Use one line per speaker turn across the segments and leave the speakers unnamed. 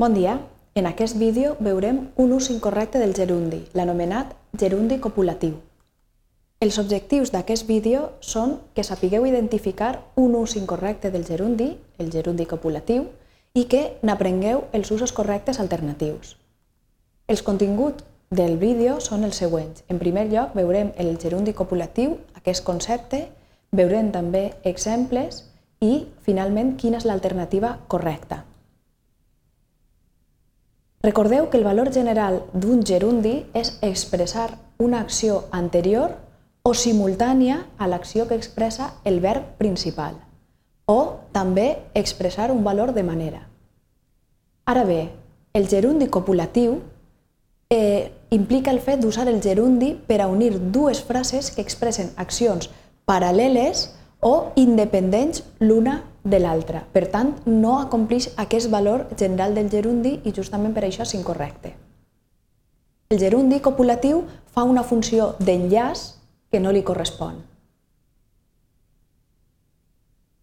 Bon dia! En aquest vídeo veurem un ús incorrecte del gerundi, l'anomenat gerundi copulatiu. Els objectius d'aquest vídeo són que sapigueu identificar un ús incorrecte del gerundi, el gerundi copulatiu, i que n'aprengueu els usos correctes alternatius. Els continguts del vídeo són els següents. En primer lloc, veurem el gerundi copulatiu, aquest concepte, veurem també exemples i, finalment, quina és l'alternativa correcta. Recordeu que el valor general d'un gerundi és expressar una acció anterior o simultània a l'acció que expressa el verb principal, o també expressar un valor de manera. Ara bé, el gerundi copulatiu eh, implica el fet d'usar el gerundi per a unir dues frases que expressen accions paral·leles o independents l'una de l'altra. Per tant, no acomplix aquest valor general del gerundi i justament per això és incorrecte. El gerundi copulatiu fa una funció d'enllaç que no li correspon.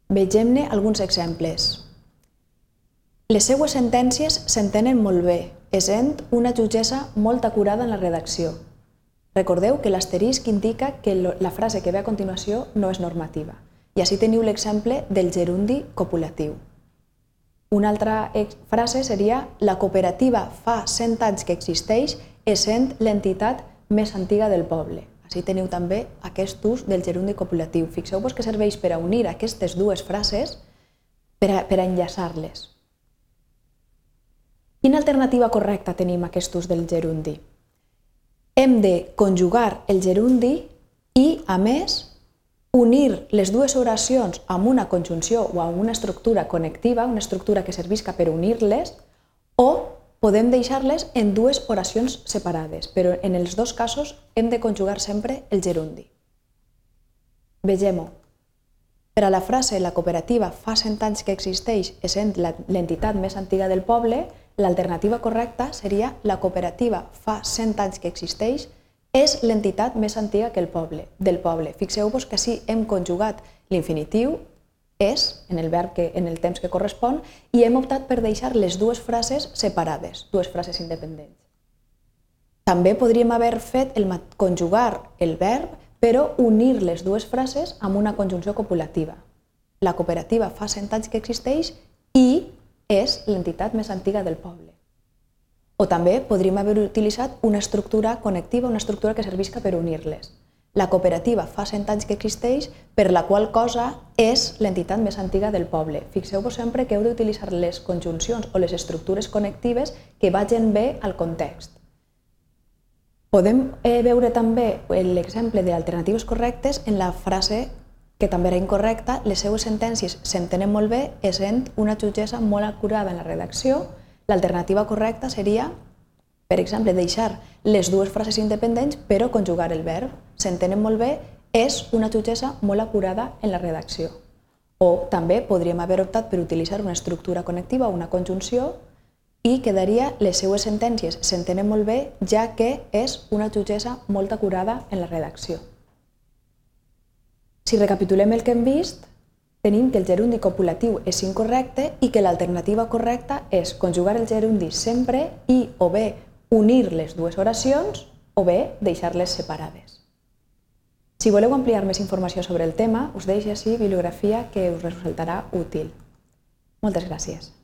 Vegem-ne alguns exemples. Les seues sentències s'entenen molt bé, essent una jutgessa molt acurada en la redacció. Recordeu que l'asterisc indica que la frase que ve a continuació no és normativa. I així teniu l'exemple del gerundi copulatiu. Una altra frase seria la cooperativa fa 100 anys que existeix essent l'entitat més antiga del poble. Així teniu també aquest ús del gerundi copulatiu. Fixeu-vos que serveix per a unir aquestes dues frases per a, per a enllaçar-les. Quina alternativa correcta tenim a aquest ús del gerundi? Hem de conjugar el gerundi i, a més, unir les dues oracions amb una conjunció o amb una estructura connectiva, una estructura que servisca per unir-les, o podem deixar-les en dues oracions separades, però en els dos casos hem de conjugar sempre el gerundi. Vegem-ho. Per a la frase la cooperativa fa 100 anys que existeix essent l'entitat més antiga del poble, l'alternativa correcta seria la cooperativa fa 100 anys que existeix és l'entitat més antiga que el poble, del poble. Fixeu-vos que si hem conjugat l'infinitiu, és, en el verb que, en el temps que correspon, i hem optat per deixar les dues frases separades, dues frases independents. També podríem haver fet el conjugar el verb, però unir les dues frases amb una conjunció copulativa. La cooperativa fa 100 anys que existeix i és l'entitat més antiga del poble. O també podríem haver utilitzat una estructura connectiva, una estructura que servisca per unir-les. La cooperativa fa 100 anys que existeix, per la qual cosa és l'entitat més antiga del poble. Fixeu-vos sempre que heu d'utilitzar les conjuncions o les estructures connectives que vagin bé al context. Podem eh, veure també l'exemple d'alternatives correctes en la frase que també era incorrecta, les seues sentències s'entenen molt bé, essent una jutgessa molt acurada en la redacció, L'alternativa correcta seria, per exemple, deixar les dues frases independents però conjugar el verb. S'entenen molt bé, és una jutgessa molt acurada en la redacció. O també podríem haver optat per utilitzar una estructura connectiva o una conjunció i quedaria les seues sentències s'entenen molt bé ja que és una jutgessa molt acurada en la redacció. Si recapitulem el que hem vist, tenim que el gerundi copulatiu és incorrecte i que l'alternativa correcta és conjugar el gerundi sempre i o bé unir les dues oracions o bé deixar-les separades. Si voleu ampliar més informació sobre el tema, us deixo així bibliografia que us resultarà útil. Moltes gràcies.